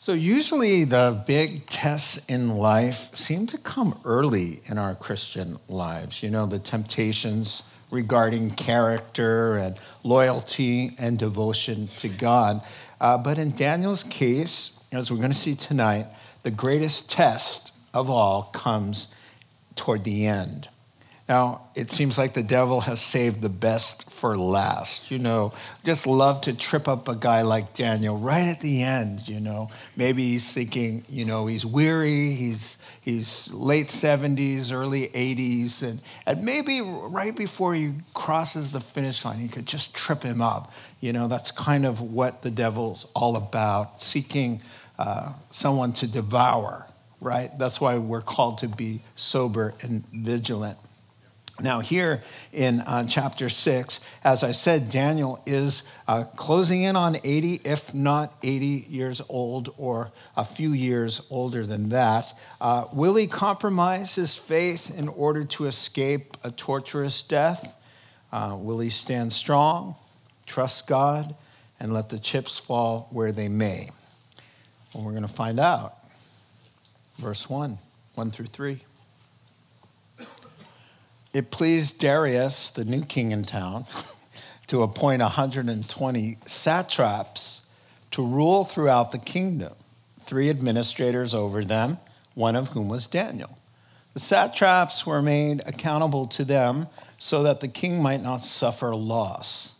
So, usually the big tests in life seem to come early in our Christian lives. You know, the temptations regarding character and loyalty and devotion to God. Uh, but in Daniel's case, as we're going to see tonight, the greatest test of all comes toward the end. Now, it seems like the devil has saved the best for last. You know, just love to trip up a guy like Daniel right at the end, you know. Maybe he's thinking, you know, he's weary, he's, he's late 70s, early 80s, and, and maybe right before he crosses the finish line, he could just trip him up. You know, that's kind of what the devil's all about, seeking uh, someone to devour, right? That's why we're called to be sober and vigilant. Now, here in uh, chapter 6, as I said, Daniel is uh, closing in on 80, if not 80 years old or a few years older than that. Uh, will he compromise his faith in order to escape a torturous death? Uh, will he stand strong, trust God, and let the chips fall where they may? Well, we're going to find out. Verse 1, 1 through 3. It pleased Darius, the new king in town, to appoint 120 satraps to rule throughout the kingdom, three administrators over them, one of whom was Daniel. The satraps were made accountable to them so that the king might not suffer loss.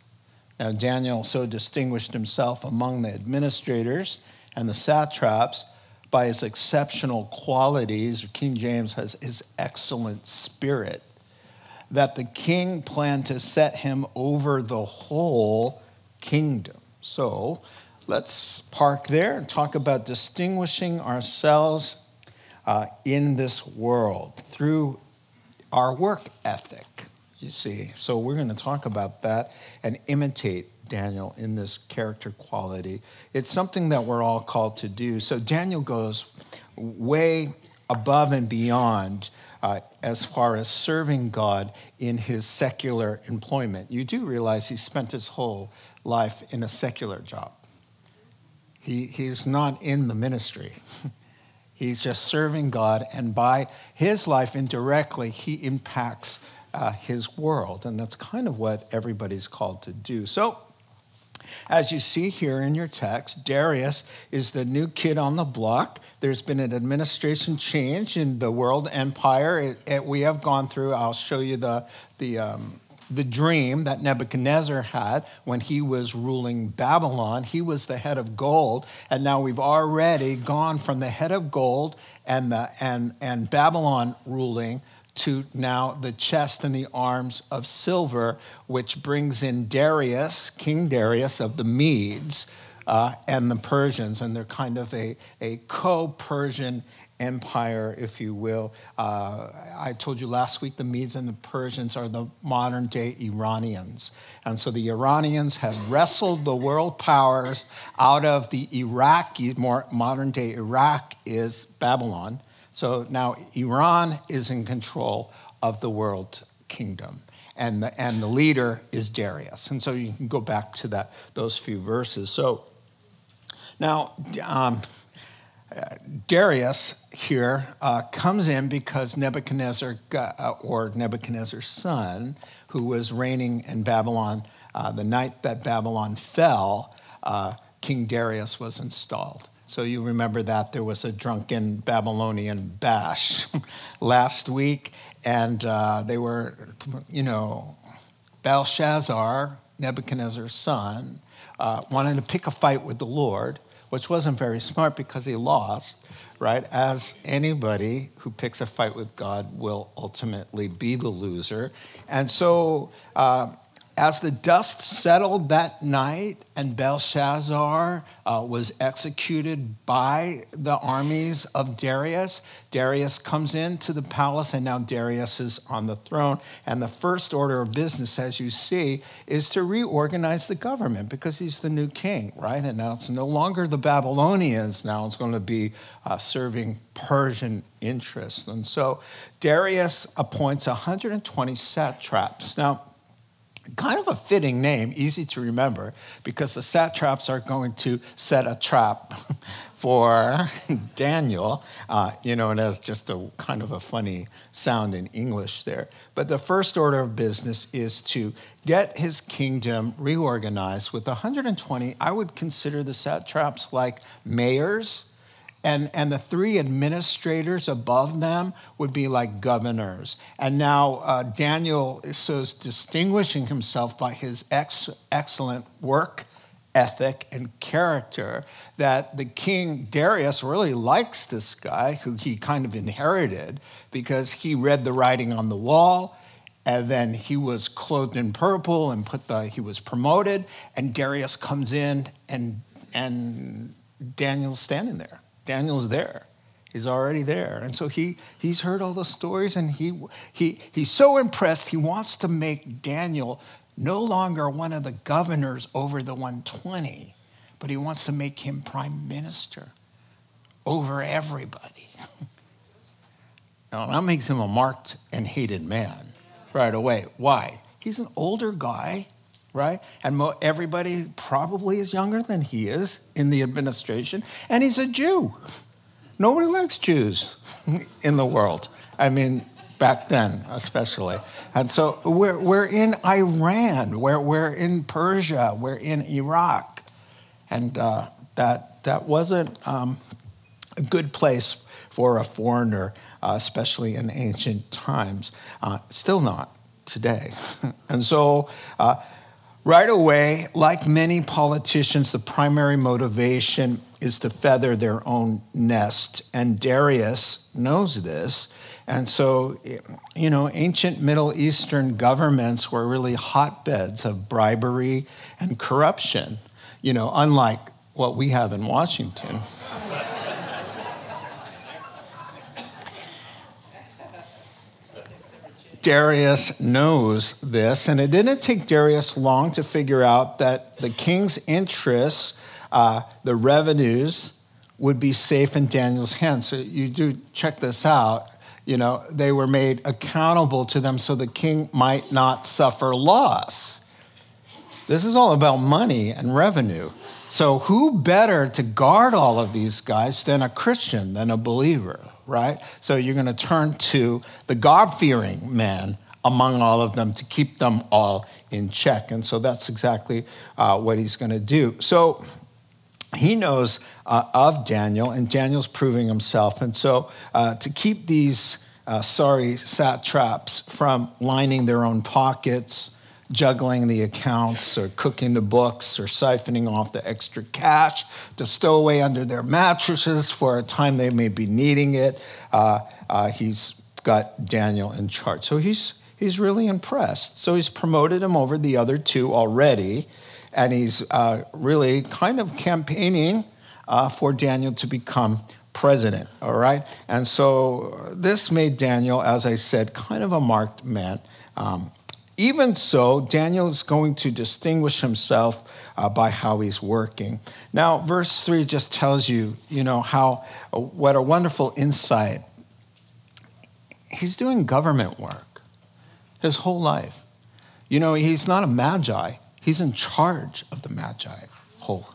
Now, Daniel so distinguished himself among the administrators and the satraps by his exceptional qualities. King James has his excellent spirit that the king planned to set him over the whole kingdom. So let's park there and talk about distinguishing ourselves uh, in this world through our work ethic, you see. So we're going to talk about that and imitate Daniel in this character quality. It's something that we're all called to do. So Daniel goes way above and beyond uh, as far as serving God in his secular employment. You do realize he spent his whole life in a secular job. He, he's not in the ministry. he's just serving God, and by his life indirectly, he impacts uh, his world. And that's kind of what everybody's called to do. So, as you see here in your text, Darius is the new kid on the block. There's been an administration change in the world empire. It, it, we have gone through, I'll show you the, the, um, the dream that Nebuchadnezzar had when he was ruling Babylon. He was the head of gold, and now we've already gone from the head of gold and, the, and, and Babylon ruling to now the chest and the arms of silver, which brings in Darius, King Darius of the Medes, uh, and the Persians, and they're kind of a, a co Persian empire, if you will. Uh, I told you last week the Medes and the Persians are the modern day Iranians. And so the Iranians have wrestled the world powers out of the Iraqi, more modern day Iraq is Babylon. So now Iran is in control of the world kingdom. And the, and the leader is Darius. And so you can go back to that, those few verses. So now, um, Darius here uh, comes in because Nebuchadnezzar, uh, or Nebuchadnezzar's son, who was reigning in Babylon uh, the night that Babylon fell, uh, King Darius was installed. So you remember that there was a drunken Babylonian bash last week, and uh, they were, you know, Belshazzar, Nebuchadnezzar's son, uh, wanted to pick a fight with the Lord, which wasn't very smart because he lost, right? As anybody who picks a fight with God will ultimately be the loser. And so uh, as the dust settled that night and Belshazzar uh, was executed by the armies of Darius, Darius comes into the palace and now Darius is on the throne. And the first order of business, as you see, is to reorganize the government because he's the new king, right? And now it's no longer the Babylonians, now it's going to be uh, serving Persian interests. And so Darius appoints 120 satraps. Now, kind of a fitting name, easy to remember, because the satraps are going to set a trap for Daniel, uh, you know, and that's just a kind of a funny sound in English there. But the first order of business is to get his kingdom reorganized with 120. I would consider the satraps like mayors, and, and the three administrators above them would be like governors. And now uh, Daniel is distinguishing himself by his ex- excellent work ethic and character that the king Darius really likes this guy who he kind of inherited because he read the writing on the wall and then he was clothed in purple and put the he was promoted and Darius comes in and and Daniel's standing there. Daniel's there. He's already there. And so he, he's heard all the stories and he, he, he's so impressed, he wants to make Daniel no longer one of the governors over the 120, but he wants to make him prime minister over everybody. now, that makes him a marked and hated man right away. Why? He's an older guy, right? And everybody probably is younger than he is in the administration, and he's a Jew. Nobody likes Jews in the world. I mean, back then, especially. And so we're, we're in Iran, we're, we're in Persia, we're in Iraq. And uh, that, that wasn't um, a good place for a foreigner, uh, especially in ancient times. Uh, still not today. and so, uh, right away, like many politicians, the primary motivation is to feather their own nest. And Darius knows this. And so, you know, ancient Middle Eastern governments were really hotbeds of bribery and corruption, you know, unlike what we have in Washington. Darius knows this, and it didn't take Darius long to figure out that the king's interests, uh, the revenues, would be safe in Daniel's hands. So you do check this out you know, they were made accountable to them so the king might not suffer loss. This is all about money and revenue. So, who better to guard all of these guys than a Christian, than a believer, right? So, you're going to turn to the God fearing man among all of them to keep them all in check. And so, that's exactly uh, what he's going to do. So, he knows uh, of Daniel, and Daniel's proving himself. And so, uh, to keep these uh, sorry satraps from lining their own pockets, juggling the accounts, or cooking the books, or siphoning off the extra cash to stow away under their mattresses for a time they may be needing it, uh, uh, he's got Daniel in charge. So he's, he's really impressed. So he's promoted him over the other two already and he's uh, really kind of campaigning uh, for Daniel to become president, all right? And so this made Daniel, as I said, kind of a marked man. Um, even so, Daniel is going to distinguish himself uh, by how he's working. Now, verse 3 just tells you, you know, how, uh, what a wonderful insight. He's doing government work his whole life. You know, he's not a magi, He's in charge of the Magi whole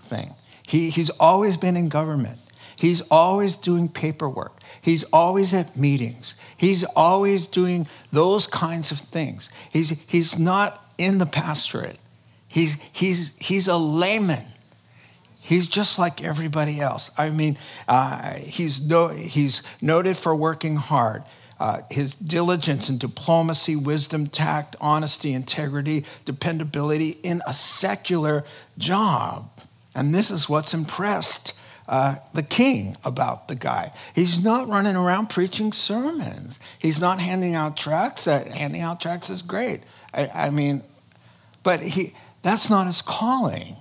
thing. He, he's always been in government. He's always doing paperwork. He's always at meetings. He's always doing those kinds of things. He's, he's not in the pastorate. He's, he's, he's a layman. He's just like everybody else. I mean, uh, he's, no, he's noted for working hard uh, his diligence and diplomacy, wisdom, tact, honesty, integrity, dependability in a secular job. And this is what's impressed uh, the king about the guy. He's not running around preaching sermons. He's not handing out tracts. handing out tracts is great. I, I mean, but he, that's not his calling.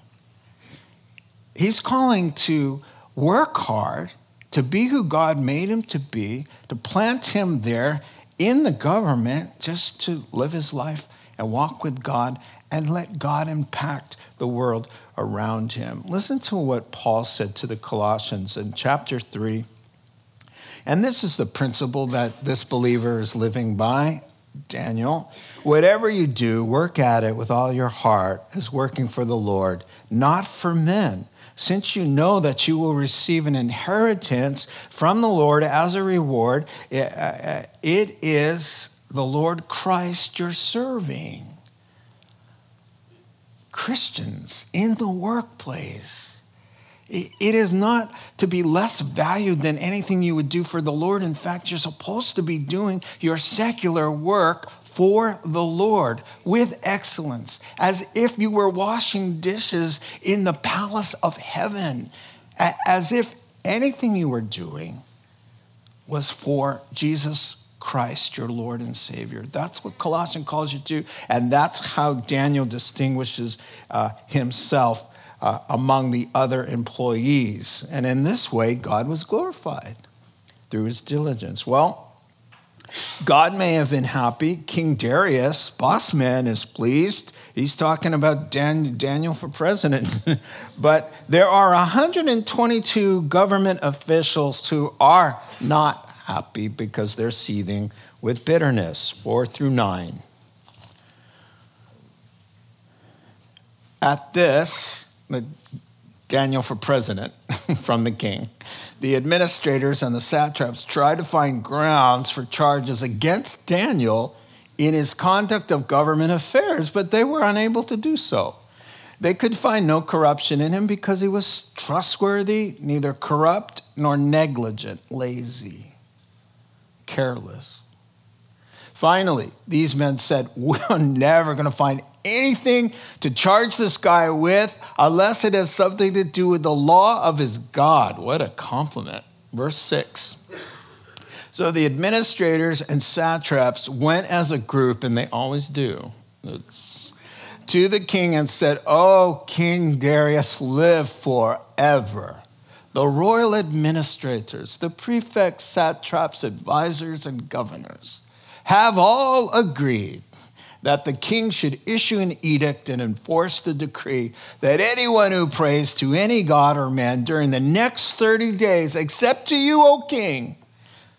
He's calling to work hard to be who God made him to be, to plant him there in the government just to live his life and walk with God and let God impact the world around him. Listen to what Paul said to the Colossians in chapter 3. And this is the principle that this believer is living by, Daniel. Whatever you do, work at it with all your heart as working for the Lord, not for men since you know that you will receive an inheritance from the Lord as a reward, uh, uh, it is the Lord Christ you're serving. Christians in the workplace. It is not to be less valued than anything you would do for the Lord. In fact, you're supposed to be doing your secular work for the Lord with excellence, as if you were washing dishes in the palace of heaven, as if anything you were doing was for Jesus Christ, your Lord and Savior. That's what Colossians calls you to, and that's how Daniel distinguishes uh, himself uh, among the other employees. And in this way, God was glorified through his diligence. Well, God may have been happy. King Darius, boss man, is pleased. He's talking about Dan, Daniel for president. but there are 122 government officials who are not happy because they're seething with bitterness. Four through nine. At this, Daniel for president from the king the administrators and the satraps tried to find grounds for charges against Daniel in his conduct of government affairs, but they were unable to do so. They could find no corruption in him because he was trustworthy, neither corrupt nor negligent, lazy, careless. Finally, these men said, We're never going to find anything to charge this guy with unless it has something to do with the law of his God. What a compliment. Verse 6. So the administrators and satraps went as a group, and they always do, to the king and said, Oh, King Darius, live forever. The royal administrators, the prefects, satraps, advisors, and governors have all agreed that the king should issue an edict and enforce the decree that anyone who prays to any god or man during the next 30 days, except to you, O king,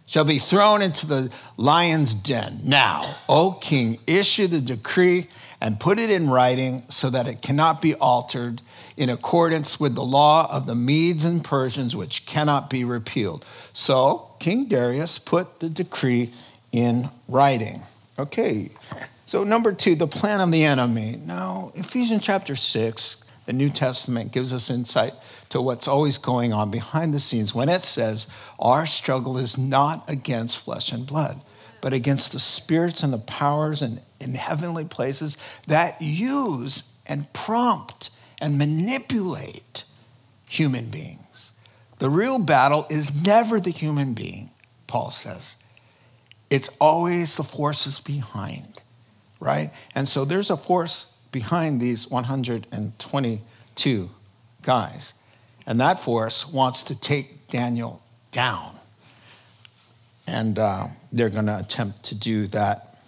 shall be thrown into the lion's den. Now, O king, issue the decree and put it in writing so that it cannot be altered in accordance with the law of the Medes and Persians, which cannot be repealed. So, King Darius put the decree in writing. Okay, so, number two, the plan of the enemy. Now, Ephesians chapter 6, the New Testament gives us insight to what's always going on behind the scenes when it says, Our struggle is not against flesh and blood, but against the spirits and the powers in, in heavenly places that use and prompt and manipulate human beings. The real battle is never the human being, Paul says. It's always the forces behind right? And so there's a force behind these 122 guys. And that force wants to take Daniel down. And uh, they're going to attempt to do that.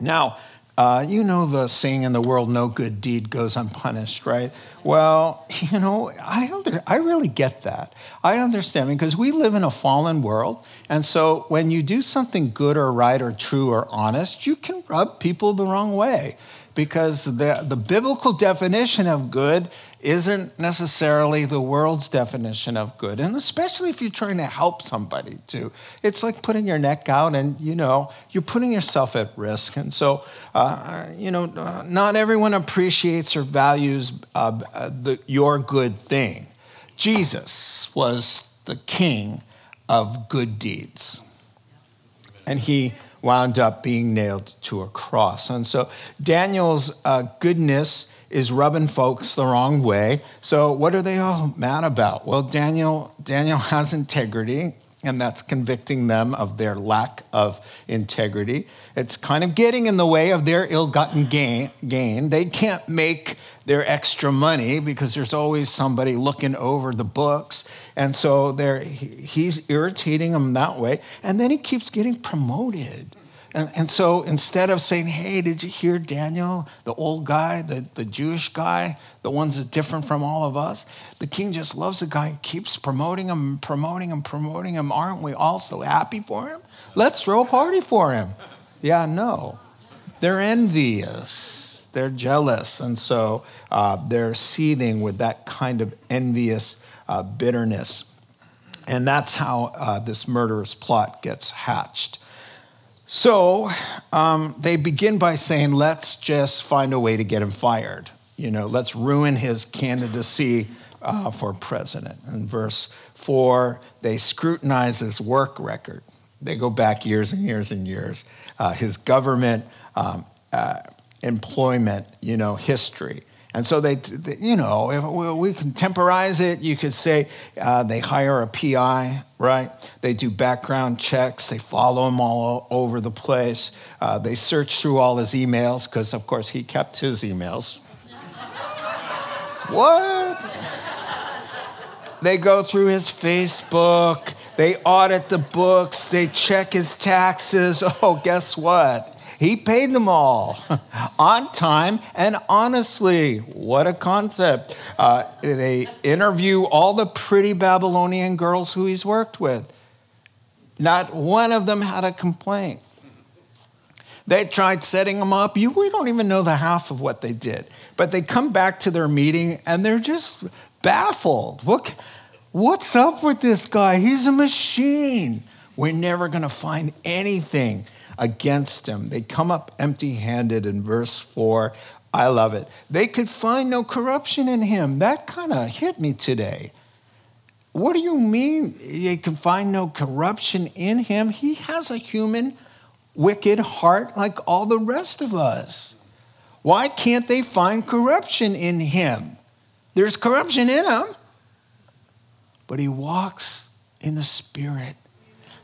Now, uh, you know the saying in the world, no good deed goes unpunished, right? Well, you know, I, under, I really get that. I understand because we live in a fallen world. And so when you do something good or right or true or honest, you can rub people the wrong way because the, the biblical definition of good isn't necessarily the world's definition of good. And especially if you're trying to help somebody too. It's like putting your neck out and, you know, you're putting yourself at risk. And so, uh, you know, not everyone appreciates or values uh, the, your good thing. Jesus was the king of good deeds. And he wound up being nailed to a cross. And so Daniel's uh, goodness is rubbing folks the wrong way. So what are they all mad about? Well, Daniel Daniel has integrity and that's convicting them of their lack of integrity. It's kind of getting in the way of their ill-gotten gain. gain. They can't make their extra money because there's always somebody looking over the books. And so he's irritating them that way. And then he keeps getting promoted. And, and so instead of saying, hey, did you hear Daniel, the old guy, the, the Jewish guy, the ones that different from all of us, the king just loves the guy and keeps promoting him, promoting him, promoting him. Aren't we all so happy for him? Let's throw a party for him. Yeah, no. They're envious. They're jealous. And so uh, they're seething with that kind of envious uh, bitterness. And that's how uh, this murderous plot gets hatched. So um, they begin by saying, let's just find a way to get him fired. You know, let's ruin his candidacy uh, for president. In verse 4, they scrutinize his work record. They go back years and years and years. Uh, his government um, uh, employment, you know, history. And so they, they you know, we can temporize it. You could say uh, they hire a PI, right? They do background checks. They follow him all over the place. Uh, they search through all his emails because, of course, he kept his emails. what? They go through his Facebook. They audit the books. They check his taxes. Oh, guess what? He paid them all on time and honestly. What a concept. Uh, they interview all the pretty Babylonian girls who he's worked with. Not one of them had a complaint. They tried setting him up. You, we don't even know the half of what they did. But they come back to their meeting and they're just baffled. What, what's up with this guy? He's a machine. We're never going to find anything against him. They come up empty handed in verse 4. I love it. They could find no corruption in him. That kind of hit me today. What do you mean they can find no corruption in him? He has a human, wicked heart like all the rest of us. Why can't they find corruption in him? There's corruption in him, but he walks in the Spirit.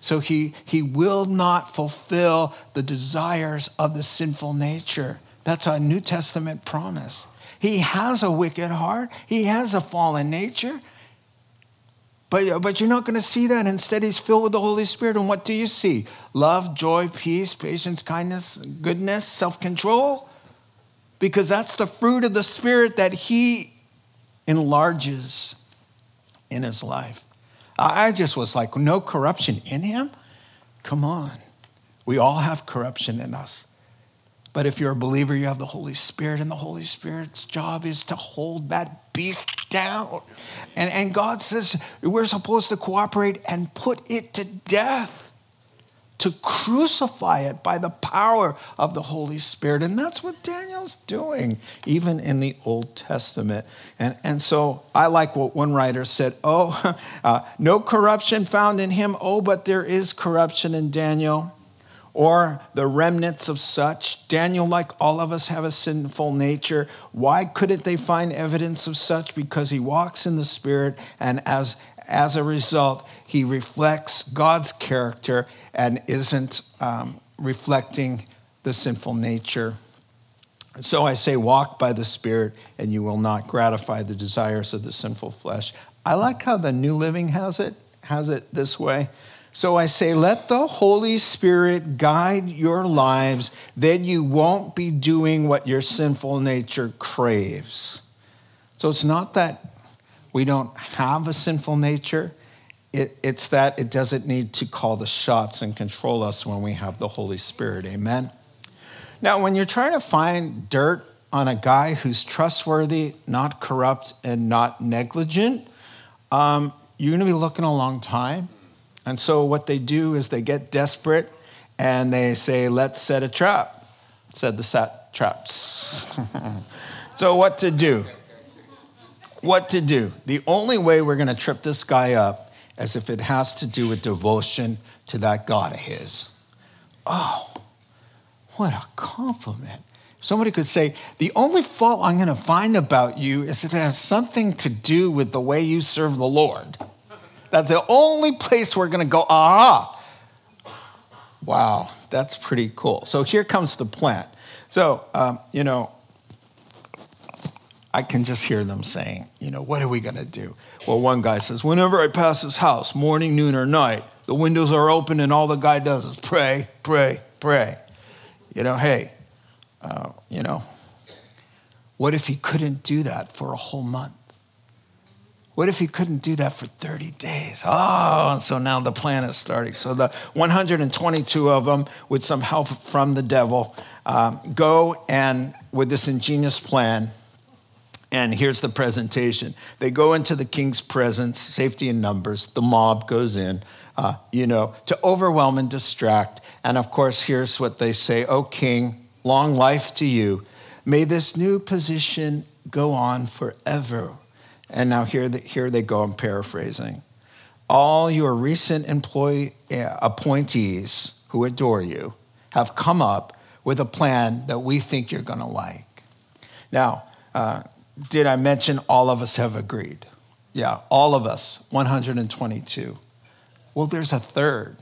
So he, he will not fulfill the desires of the sinful nature. That's a New Testament promise. He has a wicked heart, he has a fallen nature. But, but you're not going to see that. Instead, he's filled with the Holy Spirit. And what do you see? Love, joy, peace, patience, kindness, goodness, self control. Because that's the fruit of the Spirit that he enlarges in his life. I just was like, no corruption in him? Come on. We all have corruption in us. But if you're a believer, you have the Holy Spirit, and the Holy Spirit's job is to hold that beast down. And, and God says we're supposed to cooperate and put it to death to crucify it by the power of the Holy Spirit. And that's what Daniel's doing, even in the Old Testament. And, and so I like what one writer said Oh, uh, no corruption found in him. Oh, but there is corruption in Daniel. Or the remnants of such. Daniel, like all of us, have a sinful nature. Why couldn't they find evidence of such? Because he walks in the Spirit, and as, as a result, he reflects God's character and isn't um, reflecting the sinful nature. So I say, walk by the Spirit, and you will not gratify the desires of the sinful flesh. I like how the New Living has it, has it this way. So I say, let the Holy Spirit guide your lives, then you won't be doing what your sinful nature craves. So it's not that we don't have a sinful nature, it, it's that it doesn't need to call the shots and control us when we have the Holy Spirit. Amen. Now, when you're trying to find dirt on a guy who's trustworthy, not corrupt, and not negligent, um, you're going to be looking a long time. And so, what they do is they get desperate and they say, Let's set a trap. Said the sat traps. so, what to do? What to do? The only way we're going to trip this guy up as if it has to do with devotion to that God of his. Oh, what a compliment. Somebody could say, The only fault I'm going to find about you is that it has something to do with the way you serve the Lord. That's the only place we're going to go, ah. Wow, that's pretty cool. So here comes the plant. So, um, you know, I can just hear them saying, you know, what are we going to do? Well, one guy says, Whenever I pass his house, morning, noon, or night, the windows are open and all the guy does is pray, pray, pray. You know, hey, uh, you know, what if he couldn't do that for a whole month? What if he couldn't do that for 30 days? Oh, and so now the plan is starting. So the 122 of them, with some help from the devil, um, go and with this ingenious plan. And here's the presentation. They go into the king's presence, safety in numbers. The mob goes in, uh, you know, to overwhelm and distract. And of course, here's what they say O king, long life to you. May this new position go on forever. And now here, here they go, I'm paraphrasing. All your recent employee uh, appointees who adore you have come up with a plan that we think you're going to like. Now, uh, did I mention all of us have agreed? Yeah, all of us, 122. Well, there's a third,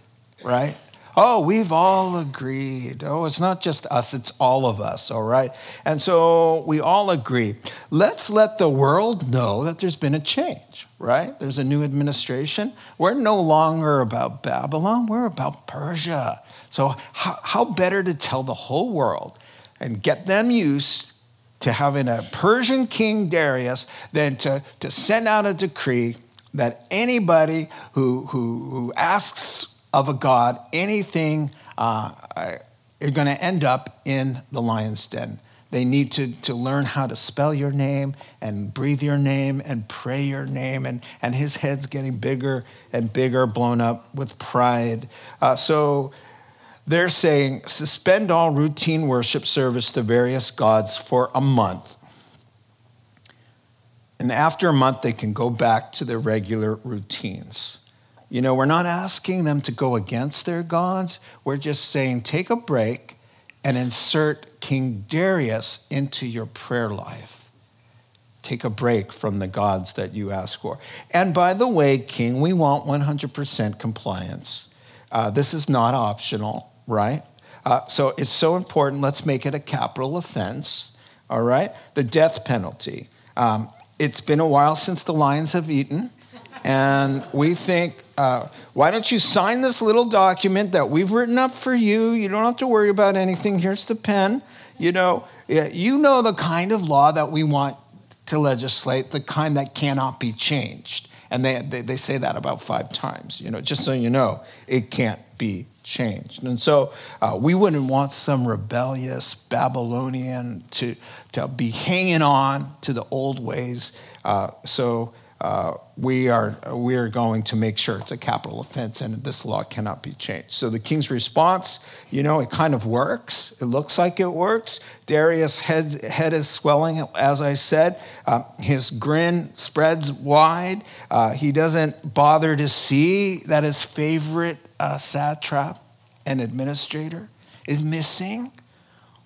right? Oh, we've all agreed. Oh, it's not just us, it's all of us, all right? And so we all agree. Let's let the world know that there's been a change, right? There's a new administration. We're no longer about Babylon, we're about Persia. So, how, how better to tell the whole world and get them used to having a Persian king Darius than to, to send out a decree that anybody who, who, who asks of a God, anything uh, are going to end up in the lion's den. They need to, to learn how to spell your name and breathe your name and pray your name. And, and his head's getting bigger and bigger, blown up with pride. Uh, so they're saying suspend all routine worship service to various gods for a month. And after a month, they can go back to their regular routines. You know, we're not asking them to go against their gods. We're just saying take a break and insert King Darius into your prayer life. Take a break from the gods that you ask for. And by the way, King, we want 100% compliance. Uh, this is not optional, right? Uh, so it's so important. Let's make it a capital offense, all right? The death penalty. Um, it's been a while since the lions have eaten. And we think, uh, why don't you sign this little document that we've written up for you? You don't have to worry about anything. Here's the pen. You know, you know the kind of law that we want to legislate, the kind that cannot be changed. And they, they, they say that about five times, you know, just so you know, it can't be changed. And so uh, we wouldn't want some rebellious Babylonian to, to be hanging on to the old ways. Uh, so uh, we, are, we are going to make sure it's a capital offense and this law cannot be changed. So the king's response, you know, it kind of works. It looks like it works. Darius' head, head is swelling, as I said. Uh, his grin spreads wide. Uh, he doesn't bother to see that his favorite uh, satrap and administrator is missing.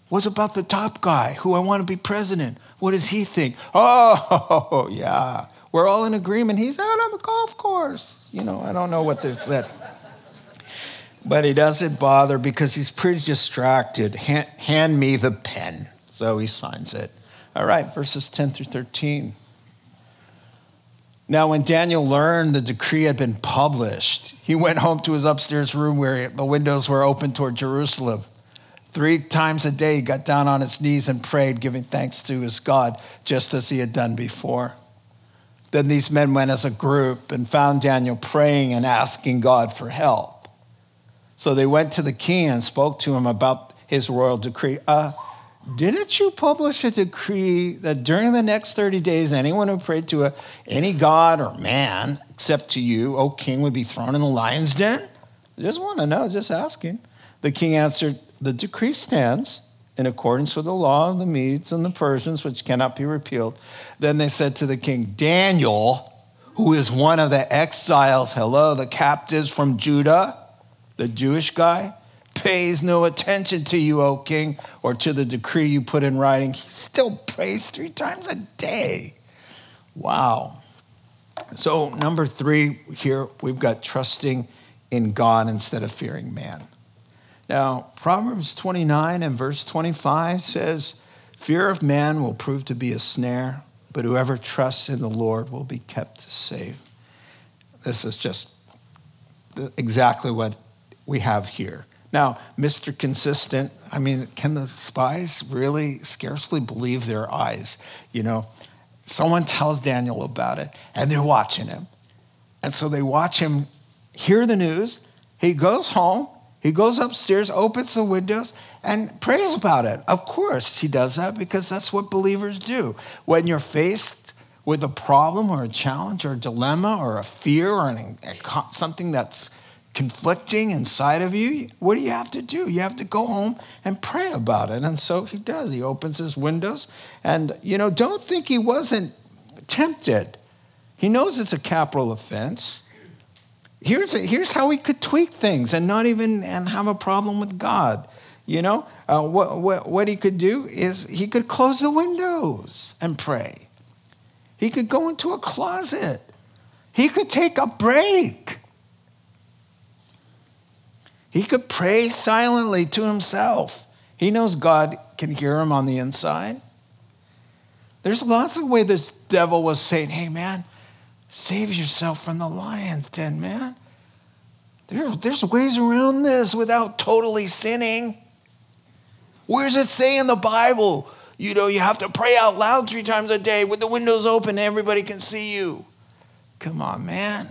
What's about the top guy who I want to be president? What does he think? Oh, yeah. We're all in agreement. He's out on the golf course. You know, I don't know what they said. But he doesn't bother because he's pretty distracted. Hand, hand me the pen. So he signs it. All right, verses 10 through 13. Now, when Daniel learned the decree had been published, he went home to his upstairs room where the windows were open toward Jerusalem. Three times a day, he got down on his knees and prayed, giving thanks to his God, just as he had done before. Then these men went as a group and found Daniel praying and asking God for help. So they went to the king and spoke to him about his royal decree. Uh, didn't you publish a decree that during the next 30 days, anyone who prayed to a, any god or man except to you, O king, would be thrown in the lion's den? I just want to know, just asking. The king answered, The decree stands in accordance with the law of the Medes and the Persians, which cannot be repealed. Then they said to the king, Daniel, who is one of the exiles, hello, the captives from Judah, the Jewish guy, pays no attention to you, O king, or to the decree you put in writing. He still prays three times a day. Wow. So, number three here, we've got trusting in God instead of fearing man. Now, Proverbs 29 and verse 25 says, Fear of man will prove to be a snare, but whoever trusts in the Lord will be kept safe. This is just exactly what we have here. Now, Mr. Consistent, I mean, can the spies really scarcely believe their eyes? You know, someone tells Daniel about it, and they're watching him. And so they watch him hear the news. He goes home, he goes upstairs, opens the windows, and prays about it. Of course, he does that because that's what believers do. When you're faced with a problem or a challenge or a dilemma or a fear or an, something that's conflicting inside of you, what do you have to do? You have to go home and pray about it. And so he does. He opens his windows. And, you know, don't think he wasn't tempted. He knows it's a capital offense. Here's, a, here's how he could tweak things and not even and have a problem with God. You know, uh, what, what, what he could do is he could close the windows and pray. He could go into a closet. He could take a break. He could pray silently to himself. He knows God can hear him on the inside. There's lots of ways this devil was saying, hey, man, save yourself from the lion's den, man. There, there's ways around this without totally sinning. Where does it say in the Bible? You know, you have to pray out loud three times a day with the windows open everybody can see you. Come on, man.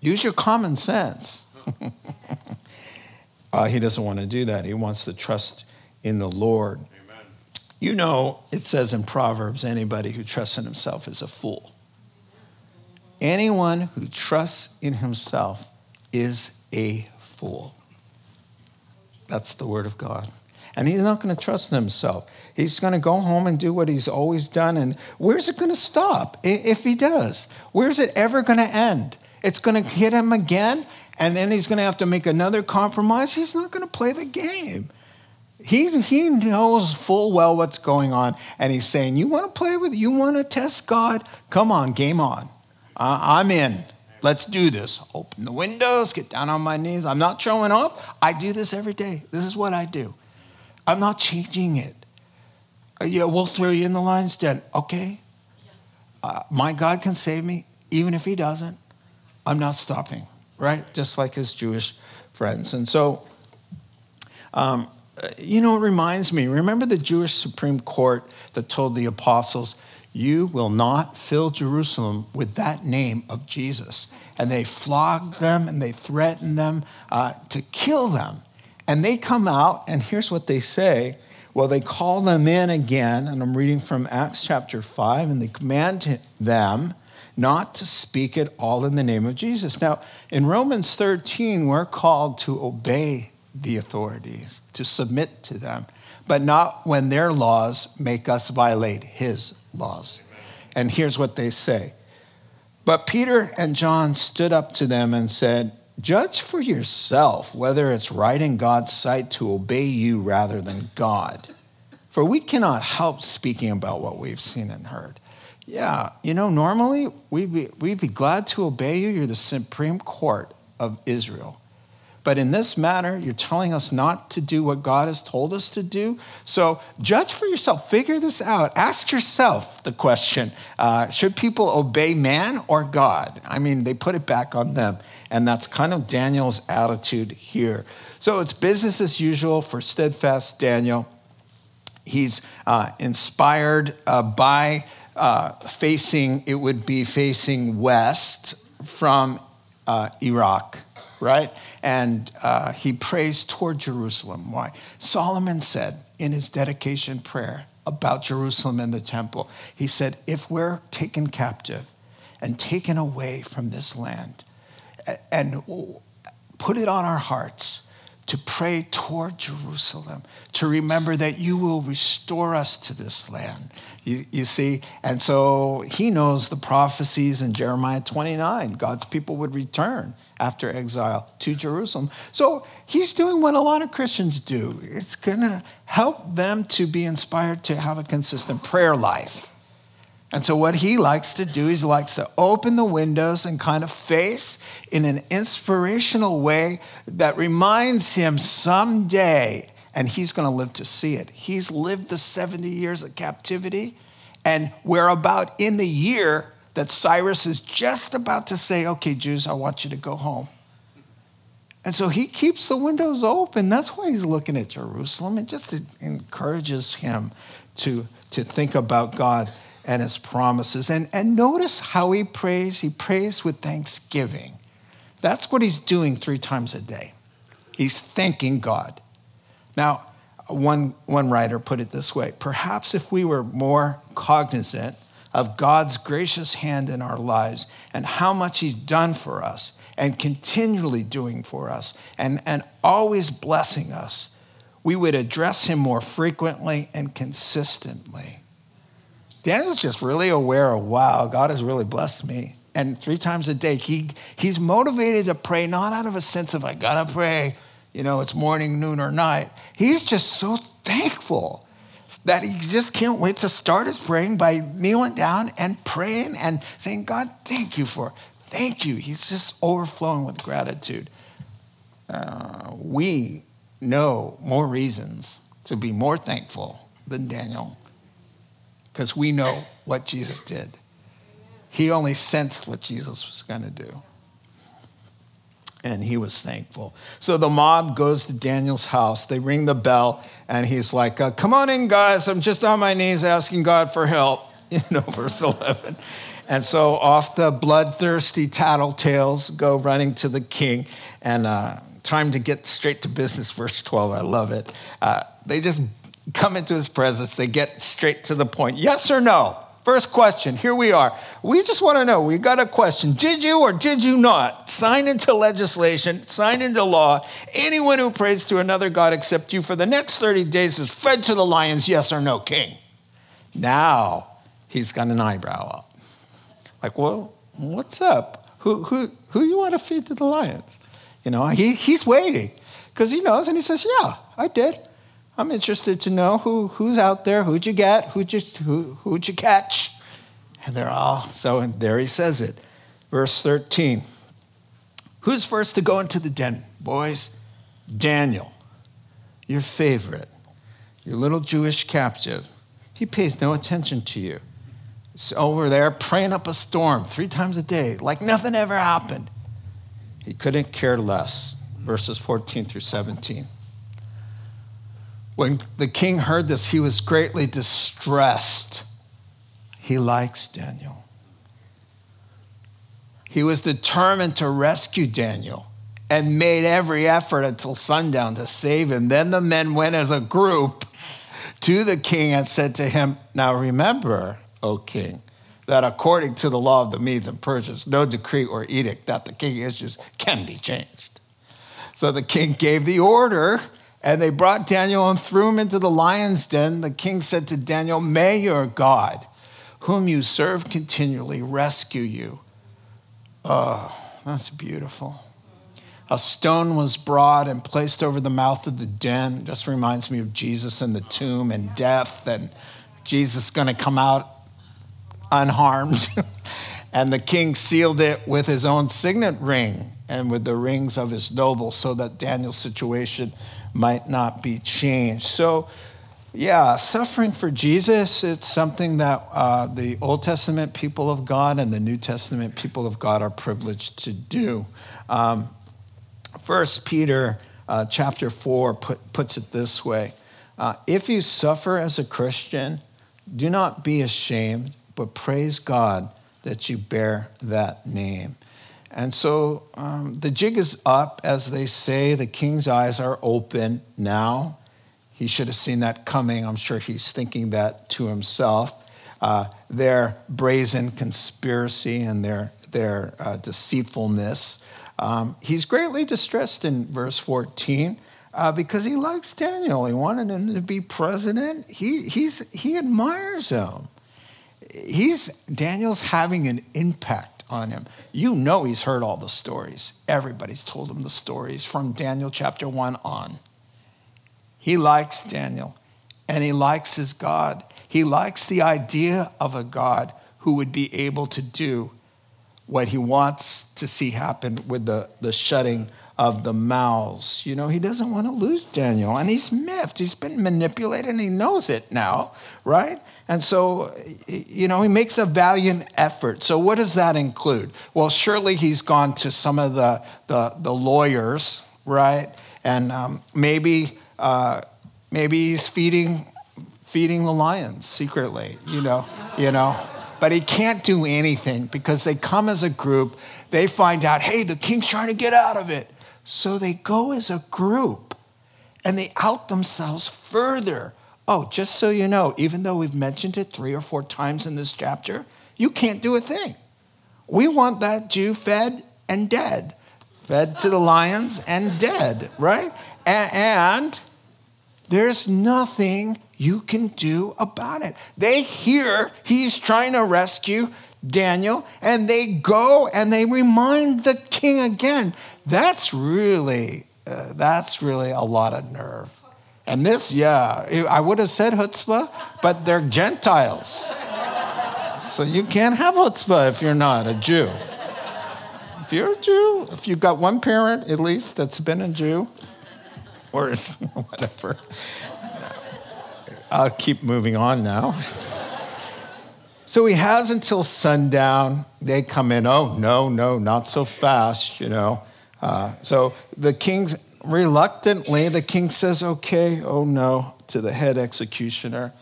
Use your common sense. uh, he doesn't want to do that. He wants to trust in the Lord. You know, it says in Proverbs anybody who trusts in himself is a fool. Anyone who trusts in himself is a fool. That's the word of God. And he's not going to trust in himself. He's going to go home and do what he's always done. And where's it going to stop if he does? Where's it ever going to end? It's going to hit him again, and then he's going to have to make another compromise. He's not going to play the game. He, he knows full well what's going on, and he's saying, You want to play with, you want to test God? Come on, game on. Uh, I'm in. Let's do this. Open the windows, get down on my knees. I'm not showing off. I do this every day. This is what I do. I'm not changing it. Uh, yeah, we'll throw you in the lion's den. Okay. Uh, my God can save me, even if he doesn't. I'm not stopping right? Just like his Jewish friends. And so, um, you know, it reminds me remember the Jewish Supreme Court that told the apostles, You will not fill Jerusalem with that name of Jesus. And they flogged them and they threatened them uh, to kill them. And they come out, and here's what they say. Well, they call them in again, and I'm reading from Acts chapter 5, and they command them not to speak it all in the name of Jesus. Now, in Romans 13, we're called to obey the authorities, to submit to them, but not when their laws make us violate his laws. And here's what they say. But Peter and John stood up to them and said, Judge for yourself whether it's right in God's sight to obey you rather than God. For we cannot help speaking about what we've seen and heard. Yeah, you know, normally we'd be, we'd be glad to obey you. You're the Supreme Court of Israel. But in this matter, you're telling us not to do what God has told us to do. So judge for yourself. Figure this out. Ask yourself the question uh, should people obey man or God? I mean, they put it back on them. And that's kind of Daniel's attitude here. So it's business as usual for steadfast Daniel. He's uh, inspired uh, by uh, facing, it would be facing west from uh, Iraq, right? And uh, he prays toward Jerusalem. Why? Solomon said in his dedication prayer about Jerusalem and the temple, he said, If we're taken captive and taken away from this land and put it on our hearts, to pray toward Jerusalem, to remember that you will restore us to this land, you, you see? And so he knows the prophecies in Jeremiah 29 God's people would return after exile to Jerusalem. So he's doing what a lot of Christians do. It's going to help them to be inspired to have a consistent prayer life. And so, what he likes to do is he likes to open the windows and kind of face in an inspirational way that reminds him someday and he's going to live to see it. He's lived the 70 years of captivity, and we're about in the year that Cyrus is just about to say, Okay, Jews, I want you to go home. And so he keeps the windows open. That's why he's looking at Jerusalem. It just encourages him to, to think about God and his promises. And, and notice how he prays. He prays with thanksgiving. That's what he's doing three times a day. He's thanking God. Now, one, one writer put it this way perhaps if we were more cognizant of God's gracious hand in our lives and how much he's done for us and continually doing for us and, and always blessing us, we would address him more frequently and consistently. Daniel's just really aware of, wow, God has really blessed me. And three times a day, he, he's motivated to pray, not out of a sense of, I gotta pray, you know, it's morning, noon, or night. He's just so thankful that he just can't wait to start his praying by kneeling down and praying and saying, God, thank you for, thank you. He's just overflowing with gratitude. Uh, we know more reasons to be more thankful than Daniel because we know what Jesus did. He only sensed what Jesus was going to do. And he was thankful. So the mob goes to Daniel's house. They ring the bell, and he's like, uh, Come on in, guys. I'm just on my knees asking God for help. You know, verse 11. And so off the bloodthirsty tattletales go running to the king. And uh, time to get straight to business, verse 12. I love it. Uh, they just come into his presence, they get straight to the point. Yes or no? First question, here we are. We just want to know, we got a question. Did you or did you not sign into legislation, sign into law, anyone who prays to another God except you for the next 30 days is fed to the lions, yes or no, king? Now he's got an eyebrow up. Like, well, what's up? Who, who, who you want to feed to the lions? You know, he, he's waiting because he knows and he says, yeah, I did. I'm interested to know who, who's out there, who'd you get, who'd you, who, who'd you catch? And they're all, so and there he says it. Verse 13. Who's first to go into the den, boys? Daniel, your favorite, your little Jewish captive. He pays no attention to you. He's over there praying up a storm three times a day, like nothing ever happened. He couldn't care less. Verses 14 through 17. When the king heard this, he was greatly distressed. He likes Daniel. He was determined to rescue Daniel and made every effort until sundown to save him. Then the men went as a group to the king and said to him, Now remember, O king, that according to the law of the Medes and Persians, no decree or edict that the king issues can be changed. So the king gave the order and they brought Daniel and threw him into the lion's den. The king said to Daniel, May your God, whom you serve continually, rescue you. Oh, that's beautiful. A stone was brought and placed over the mouth of the den. It just reminds me of Jesus in the tomb and death, and Jesus going to come out unharmed. and the king sealed it with his own signet ring and with the rings of his nobles so that Daniel's situation might not be changed. So, yeah, suffering for Jesus, it's something that uh, the Old Testament people of God and the New Testament people of God are privileged to do. Um, First Peter uh, chapter 4 put, puts it this way uh, If you suffer as a Christian, do not be ashamed, but praise God that you bear that name. And so um, the jig is up, as they say. The king's eyes are open now. He should have seen that coming. I'm sure he's thinking that to himself. Uh, their brazen conspiracy and their, their uh, deceitfulness. Um, he's greatly distressed in verse 14 uh, because he likes Daniel. He wanted him to be president. He, he's, he admires him. He's, Daniel's having an impact on him. You know he's heard all the stories. Everybody's told him the stories from Daniel chapter 1 on. He likes Daniel and he likes his God. He likes the idea of a God who would be able to do what he wants to see happen with the, the shutting of the mouths. You know, he doesn't want to lose Daniel, and he's miffed. He's been manipulated, and he knows it now, right? And so, you know, he makes a valiant effort. So, what does that include? Well, surely he's gone to some of the, the, the lawyers, right? And um, maybe, uh, maybe he's feeding feeding the lions secretly, you know, you know. But he can't do anything because they come as a group. They find out, hey, the king's trying to get out of it. So they go as a group and they out themselves further. Oh, just so you know, even though we've mentioned it three or four times in this chapter, you can't do a thing. We want that Jew fed and dead, fed to the lions and dead, right? And there's nothing you can do about it. They hear he's trying to rescue Daniel, and they go and they remind the king again. That's really, uh, that's really a lot of nerve. And this, yeah, I would have said chutzpah, but they're Gentiles. So you can't have chutzpah if you're not a Jew. If you're a Jew, if you've got one parent at least that's been a Jew, or is whatever. I'll keep moving on now. So he has until sundown. They come in. Oh, no, no, not so fast, you know. Uh, so the king's reluctantly, the king says, okay, oh no, to the head executioner,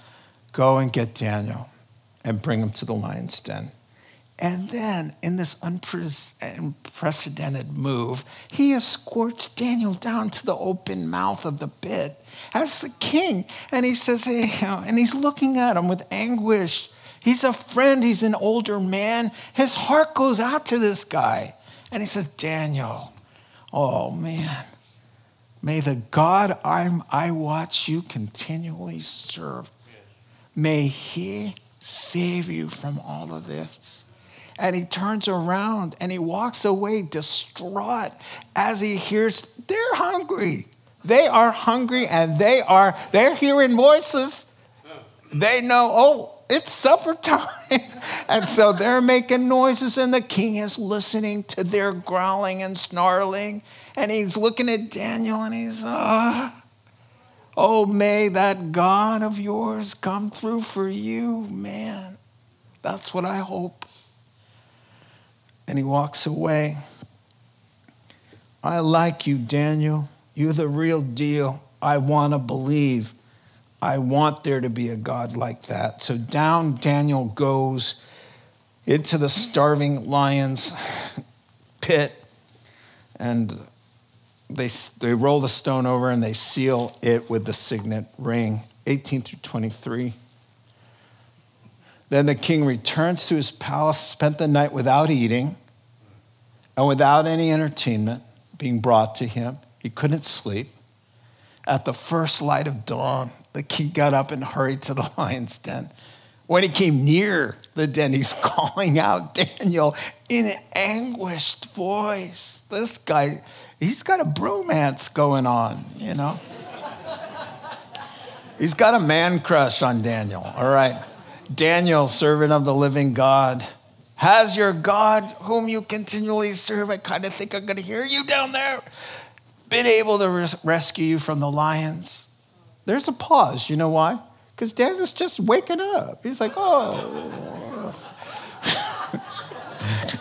go and get Daniel and bring him to the lion's den. And then, in this unprecedented move, he escorts Daniel down to the open mouth of the pit as the king. And he says, hey, uh, and he's looking at him with anguish. He's a friend, he's an older man. His heart goes out to this guy. And he says, Daniel, oh man, may the God I'm, I watch you continually serve, may he save you from all of this. And he turns around and he walks away distraught as he hears they're hungry. They are hungry and they are they're hearing voices. They know, oh, it's supper time. and so they're making noises and the king is listening to their growling and snarling and he's looking at Daniel and he's ah Oh, may that God of yours come through for you, man. That's what I hope. And he walks away. I like you, Daniel. You're the real deal. I want to believe. I want there to be a God like that. So down Daniel goes into the starving lion's pit and they, they roll the stone over and they seal it with the signet ring, 18 through 23. Then the king returns to his palace, spent the night without eating and without any entertainment being brought to him. He couldn't sleep. At the first light of dawn, the king got up and hurried to the lion's den. When he came near the den, he's calling out Daniel in an anguished voice. This guy, he's got a bromance going on, you know? he's got a man crush on Daniel, all right? Daniel, servant of the living God, has your God, whom you continually serve, I kind of think I'm going to hear you down there, been able to res- rescue you from the lions? There's a pause. You know why? Because Daniel's just waking up. He's like, oh.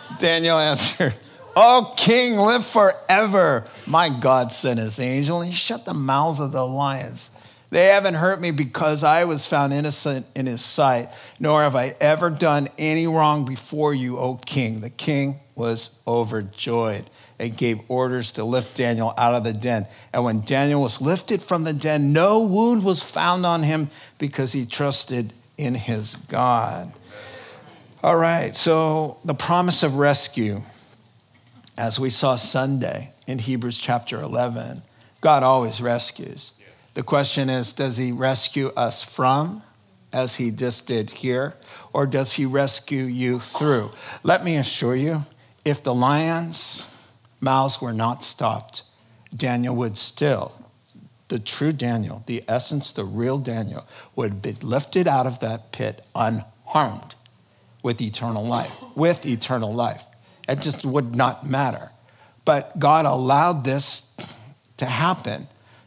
Daniel answered, Oh, king, live forever. My God sent his angel and he shut the mouths of the lions. They haven't hurt me because I was found innocent in his sight, nor have I ever done any wrong before you, O king. The king was overjoyed and gave orders to lift Daniel out of the den. And when Daniel was lifted from the den, no wound was found on him because he trusted in his God. All right, so the promise of rescue as we saw Sunday in Hebrews chapter 11, God always rescues. The question is does he rescue us from, as he just did here, or does he rescue you through? Let me assure you, if the lions' mouths were not stopped, Daniel would still, the true Daniel, the essence, the real Daniel, would be lifted out of that pit unharmed with eternal life, with eternal life. It just would not matter. But God allowed this to happen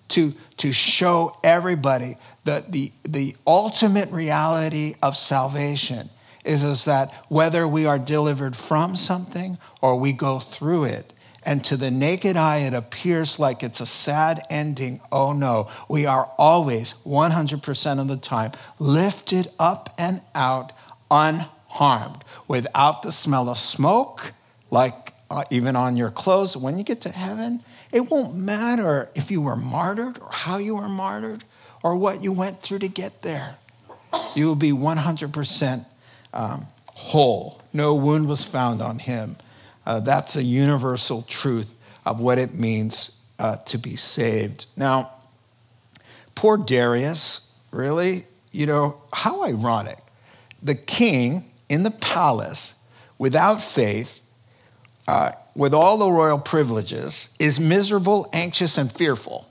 to, to show everybody that the, the ultimate reality of salvation is, is that whether we are delivered from something or we go through it, and to the naked eye it appears like it's a sad ending. Oh no, we are always, 100% of the time, lifted up and out unharmed, without the smell of smoke, like uh, even on your clothes. When you get to heaven, it won't matter if you were martyred or how you were martyred or what you went through to get there. You will be 100% um, whole. No wound was found on him. Uh, that's a universal truth of what it means uh, to be saved. Now, poor Darius, really, you know, how ironic. The king in the palace, without faith, uh, with all the royal privileges, is miserable, anxious, and fearful,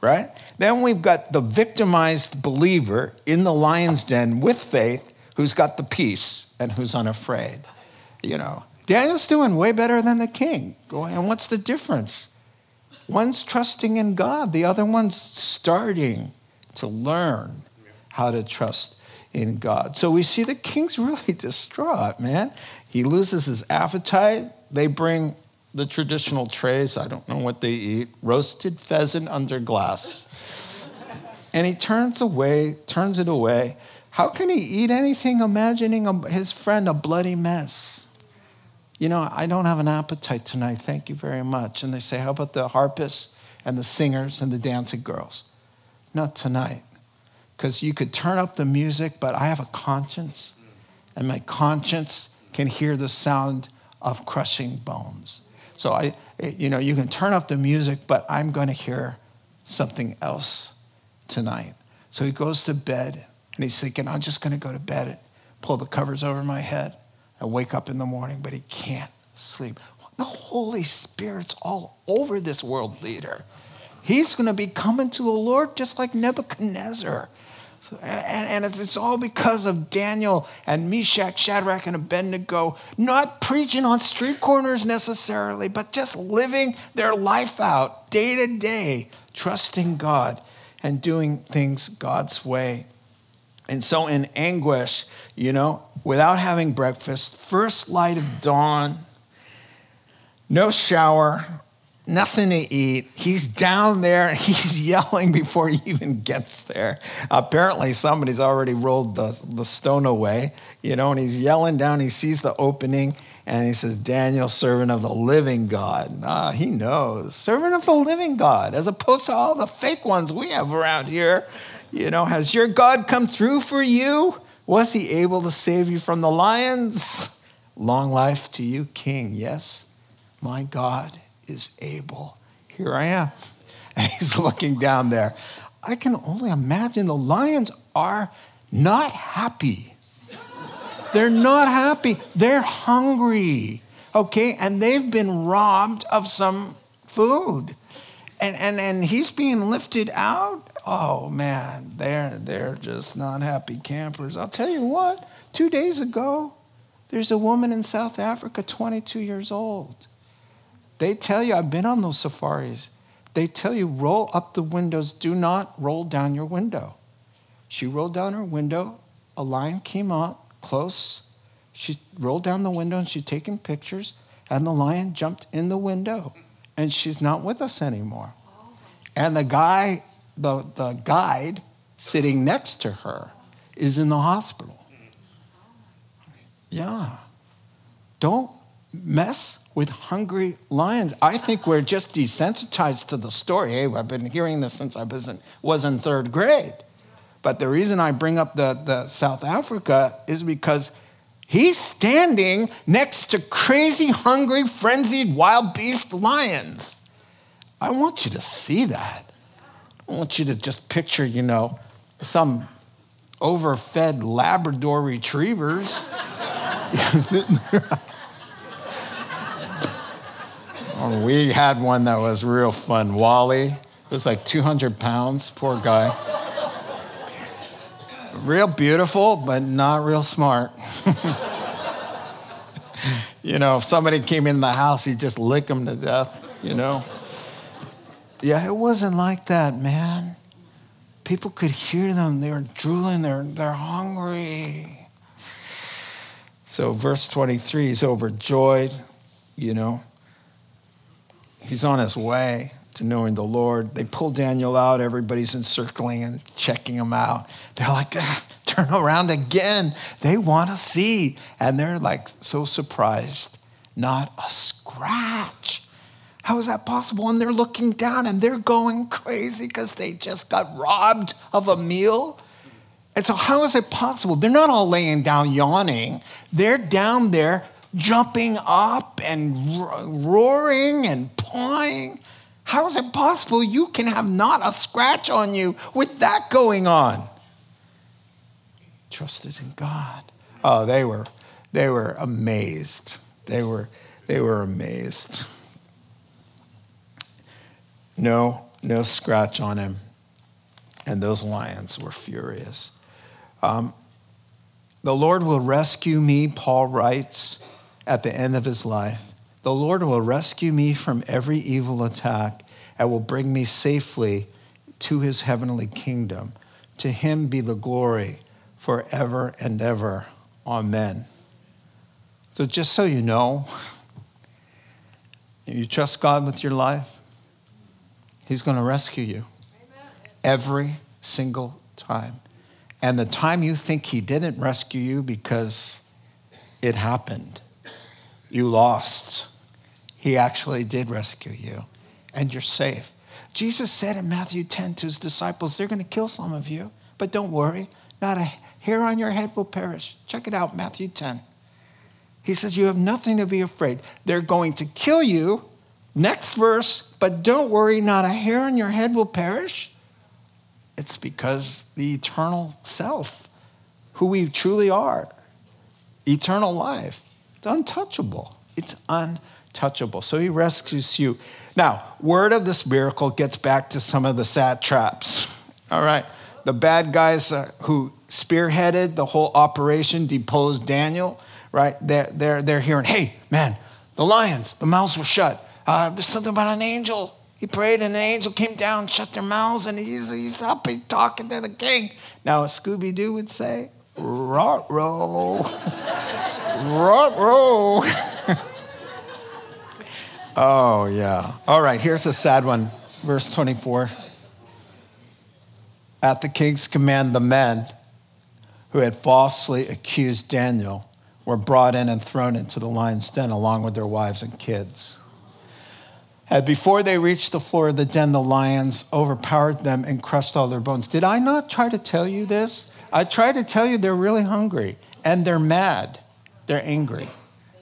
right? Then we've got the victimized believer in the lion's den with faith who's got the peace and who's unafraid. You know, Daniel's doing way better than the king. And what's the difference? One's trusting in God, the other one's starting to learn how to trust in God. So we see the king's really distraught, man. He loses his appetite. They bring the traditional trays. I don't know what they eat roasted pheasant under glass. And he turns away, turns it away. How can he eat anything imagining his friend a bloody mess? You know, I don't have an appetite tonight. Thank you very much. And they say, How about the harpists and the singers and the dancing girls? Not tonight. Because you could turn up the music, but I have a conscience, and my conscience can hear the sound of crushing bones. So I, you know, you can turn up the music, but I'm going to hear something else tonight. So he goes to bed and he's thinking, I'm just going to go to bed, pull the covers over my head, and wake up in the morning, but he can't sleep. The Holy Spirit's all over this world leader. He's going to be coming to the Lord just like Nebuchadnezzar. And, it's all because of Daniel and Meshach, Shadrach, and Abednego not preaching on street corners necessarily, but just living their life out day to day, trusting God and doing things God's way. And so, in anguish, you know, without having breakfast, first light of dawn, no shower, nothing to eat. He's down there, he's yelling before he even gets there. Apparently, somebody's already rolled the, the stone away, you know, and he's yelling down. He sees the opening and he says, Daniel, servant of the living God. Ah, he knows. Servant of the living God, as opposed to all the fake ones we have around here. You know, has your God come through for you? Was he able to save you from the lions? Long life to you, King. Yes, my God is able. Here I am. And he's looking down there. I can only imagine the lions are not happy they're not happy. They're hungry. Okay? And they've been robbed of some food. And, and, and he's being lifted out. Oh man, they're, they're just not happy campers. I'll tell you what, two days ago, there's a woman in South Africa, 22 years old. They tell you, I've been on those safaris, they tell you, roll up the windows, do not roll down your window. She rolled down her window, a lion came up, close. She rolled down the window and she'd taken pictures, and the lion jumped in the window, and she's not with us anymore. And the guy, the, the guide sitting next to her, is in the hospital. Yeah. Don't mess with hungry lions. I think we're just desensitized to the story. Hey, I've been hearing this since I was in, was in third grade. But the reason I bring up the, the South Africa is because he's standing next to crazy, hungry, frenzied wild beast lions. I want you to see that. I want you to just picture, you know, some overfed Labrador retrievers. oh, we had one that was real fun. Wally. It was like 200 pounds, poor guy real beautiful, but not real smart. you know, if somebody came in the house, he'd just lick them to death, you know. Yeah, it wasn't like that, man. People could hear them. They were drooling. They're, they're hungry. So, verse 23 is overjoyed, you know. He's on his way to knowing the Lord. They pull Daniel out. Everybody's encircling and checking him out. They're like, ah, turn around again. They want to see. And they're like so surprised. Not a scratch. How is that possible? And they're looking down and they're going crazy because they just got robbed of a meal. And so, how is it possible? They're not all laying down yawning, they're down there jumping up and roaring and pawing. How is it possible you can have not a scratch on you with that going on? Trusted in God. Oh, they were, they were amazed. They were, they were amazed. No, no scratch on him. And those lions were furious. Um, the Lord will rescue me, Paul writes at the end of his life. The Lord will rescue me from every evil attack and will bring me safely to his heavenly kingdom. To him be the glory forever and ever. Amen. So, just so you know, you trust God with your life, He's going to rescue you every single time. And the time you think He didn't rescue you because it happened, you lost, He actually did rescue you, and you're safe. Jesus said in Matthew 10 to His disciples, They're going to kill some of you, but don't worry, not a hair on your head will perish. Check it out, Matthew 10. He says, You have nothing to be afraid. They're going to kill you, Next verse, but don't worry, not a hair on your head will perish. It's because the eternal self, who we truly are, eternal life, untouchable. It's untouchable. So he rescues you. Now, word of this miracle gets back to some of the satraps. All right. The bad guys uh, who spearheaded the whole operation, deposed Daniel, right? They're, they're, they're hearing, hey, man, the lions, the mouths were shut. Uh, there's something about an angel. He prayed, and an angel came down, shut their mouths, and he's, he's up, he's talking to the king. Now, Scooby Doo would say, Rot row. Rot oh, yeah. All right, here's a sad one. Verse 24. At the king's command, the men who had falsely accused Daniel were brought in and thrown into the lion's den along with their wives and kids. And before they reached the floor of the den, the lions overpowered them and crushed all their bones. Did I not try to tell you this? I try to tell you they're really hungry and they're mad. They're angry,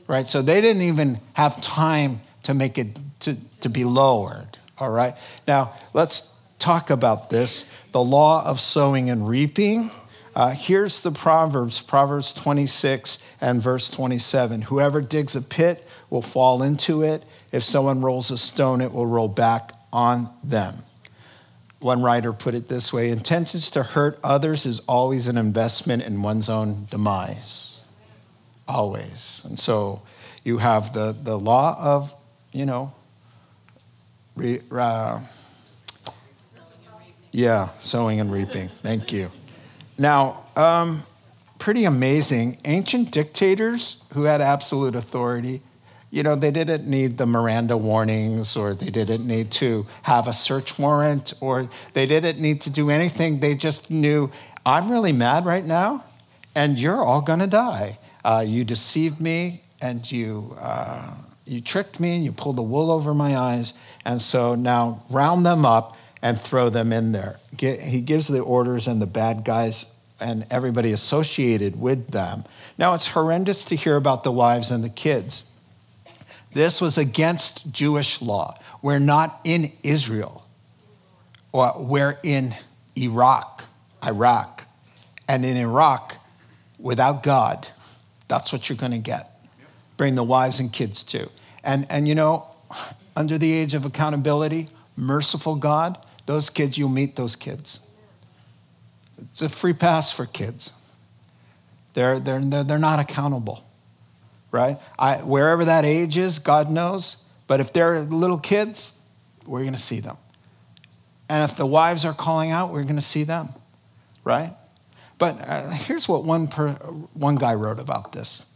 right? So they didn't even have time to make it to, to be lowered, all right? Now, let's talk about this the law of sowing and reaping. Uh, here's the Proverbs, Proverbs 26 and verse 27. Whoever digs a pit will fall into it if someone rolls a stone, it will roll back on them. One writer put it this way intentions to hurt others is always an investment in one's own demise. Always. And so you have the, the law of, you know, re, uh, yeah, sowing and reaping. Thank you. Now, um, pretty amazing. Ancient dictators who had absolute authority you know, they didn't need the Miranda warnings or they didn't need to have a search warrant or they didn't need to do anything. They just knew, I'm really mad right now and you're all going to die. Uh, you deceived me and you, uh, you tricked me and you pulled the wool over my eyes. And so now round them up and throw them in there. He gives the orders and the bad guys and everybody associated with them. Now it's horrendous to hear about the wives and the kids this was against Jewish law. We're not in Israel, or we're in Iraq, Iraq. And in Iraq, without God, that's what you're going to get. Bring the wives and kids too. And, and you know, under the age of accountability, merciful God, those kids, you'll meet those kids. It's a free pass for kids. They're, they're, they're not accountable right? I, wherever that age is, God knows. But if they're little kids, we're going to see them. And if the wives are calling out, we're going to see them, right? But uh, here's what one, per, one guy wrote about this.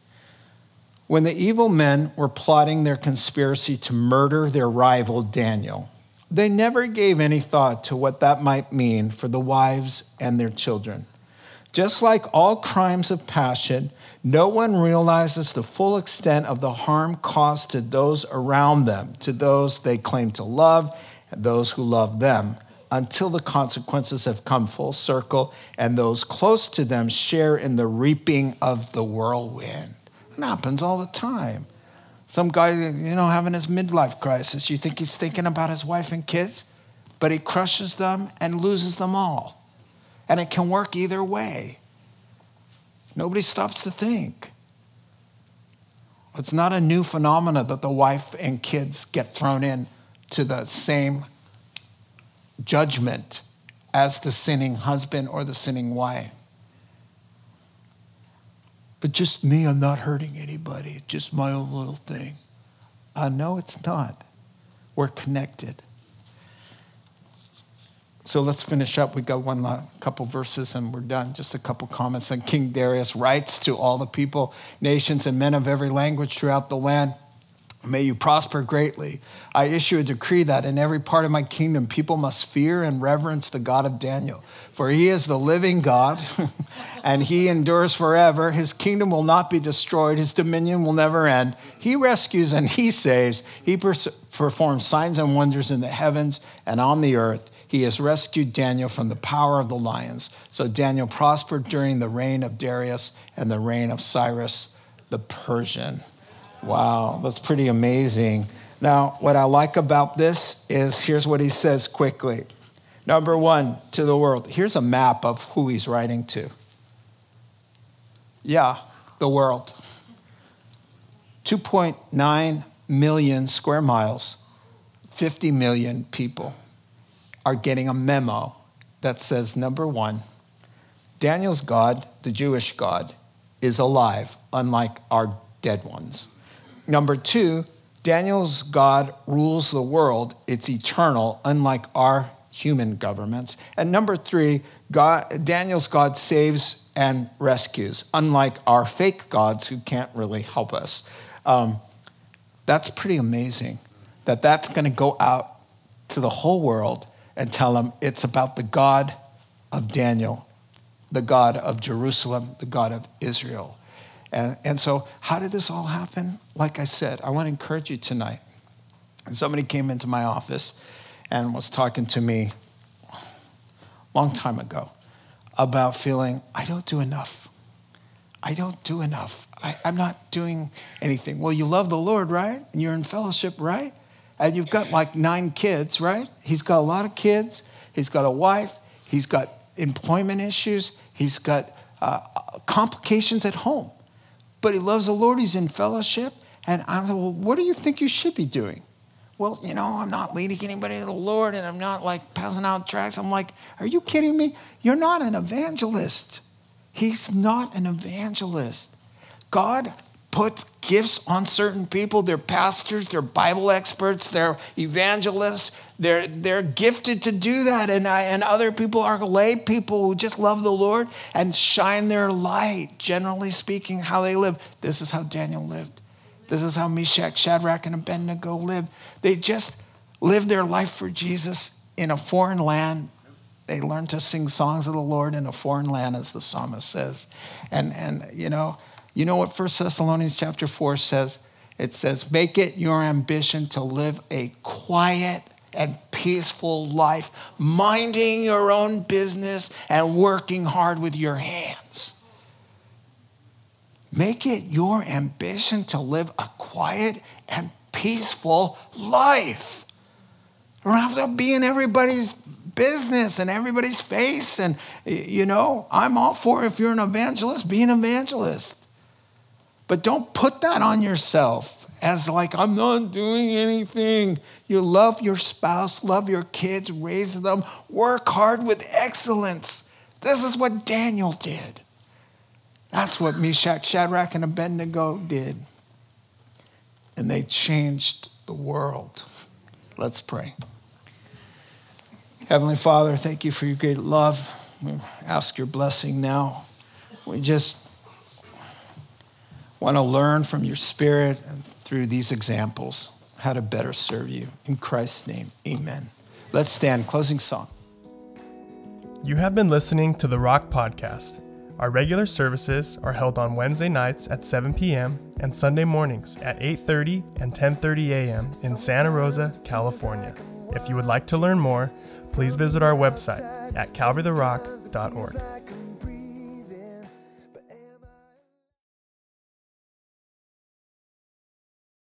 When the evil men were plotting their conspiracy to murder their rival Daniel, they never gave any thought to what that might mean for the wives and their children. Just like all crimes of passion, no one realizes the full extent of the harm caused to those around them, to those they claim to love, and those who love them, until the consequences have come full circle and those close to them share in the reaping of the whirlwind. It happens all the time. Some guy, you know, having his midlife crisis, you think he's thinking about his wife and kids, but he crushes them and loses them all. And it can work either way. Nobody stops to think. It's not a new phenomenon that the wife and kids get thrown in to the same judgment as the sinning husband or the sinning wife. But just me, I'm not hurting anybody. Just my own little thing. Uh, no, it's not. We're connected. So let's finish up. We've got one couple verses and we're done. Just a couple comments. And King Darius writes to all the people, nations, and men of every language throughout the land. May you prosper greatly. I issue a decree that in every part of my kingdom, people must fear and reverence the God of Daniel. For he is the living God, and he endures forever. His kingdom will not be destroyed, his dominion will never end. He rescues and he saves. He performs signs and wonders in the heavens and on the earth. He has rescued Daniel from the power of the lions. So Daniel prospered during the reign of Darius and the reign of Cyrus the Persian. Wow, that's pretty amazing. Now, what I like about this is here's what he says quickly. Number one, to the world. Here's a map of who he's writing to. Yeah, the world. 2.9 million square miles, 50 million people are getting a memo that says number one, Daniel's God, the Jewish God, is alive, unlike our dead ones. Number two, Daniel's God rules the world. It's eternal, unlike our human governments. And number three, God, Daniel's God saves and rescues, unlike our fake gods who can't really help us. Um, that's pretty amazing that that's going to go out to the whole world and tell them it's about the God of Daniel, the God of Jerusalem, the God of Israel. And, and so, how did this all happen? Like I said, I want to encourage you tonight. Somebody came into my office and was talking to me a long time ago about feeling I don't do enough. I don't do enough. I, I'm not doing anything. Well, you love the Lord, right? And you're in fellowship, right? And you've got like nine kids, right? He's got a lot of kids. He's got a wife. He's got employment issues. He's got uh, complications at home but he loves the Lord. He's in fellowship. And I said, well, what do you think you should be doing? Well, you know, I'm not leading anybody to the Lord and I'm not like passing out tracts. I'm like, are you kidding me? You're not an evangelist. He's not an evangelist. God puts gifts on certain people. They're pastors, they're Bible experts, they're evangelists. They're, they're gifted to do that. And, I, and other people are lay people who just love the Lord and shine their light, generally speaking, how they live. This is how Daniel lived. This is how Meshach, Shadrach, and Abednego lived. They just lived their life for Jesus in a foreign land. They learned to sing songs of the Lord in a foreign land, as the psalmist says. And, and you know, you know what 1 Thessalonians chapter 4 says? It says, Make it your ambition to live a quiet and peaceful life, minding your own business and working hard with your hands. Make it your ambition to live a quiet and peaceful life. You don't have to be in everybody's business and everybody's face. And, you know, I'm all for if you're an evangelist, be an evangelist. But don't put that on yourself as like, I'm not doing anything. You love your spouse, love your kids, raise them, work hard with excellence. This is what Daniel did. That's what Meshach, Shadrach, and Abednego did. And they changed the world. Let's pray. Heavenly Father, thank you for your great love. We ask your blessing now. We just want to learn from your spirit and through these examples how to better serve you. In Christ's name, amen. Let's stand. Closing song. You have been listening to the Rock Podcast. Our regular services are held on Wednesday nights at 7 p.m. and Sunday mornings at 8:30 and 10:30 a.m. in Santa Rosa, California. If you would like to learn more, please visit our website at calvarytherock.org.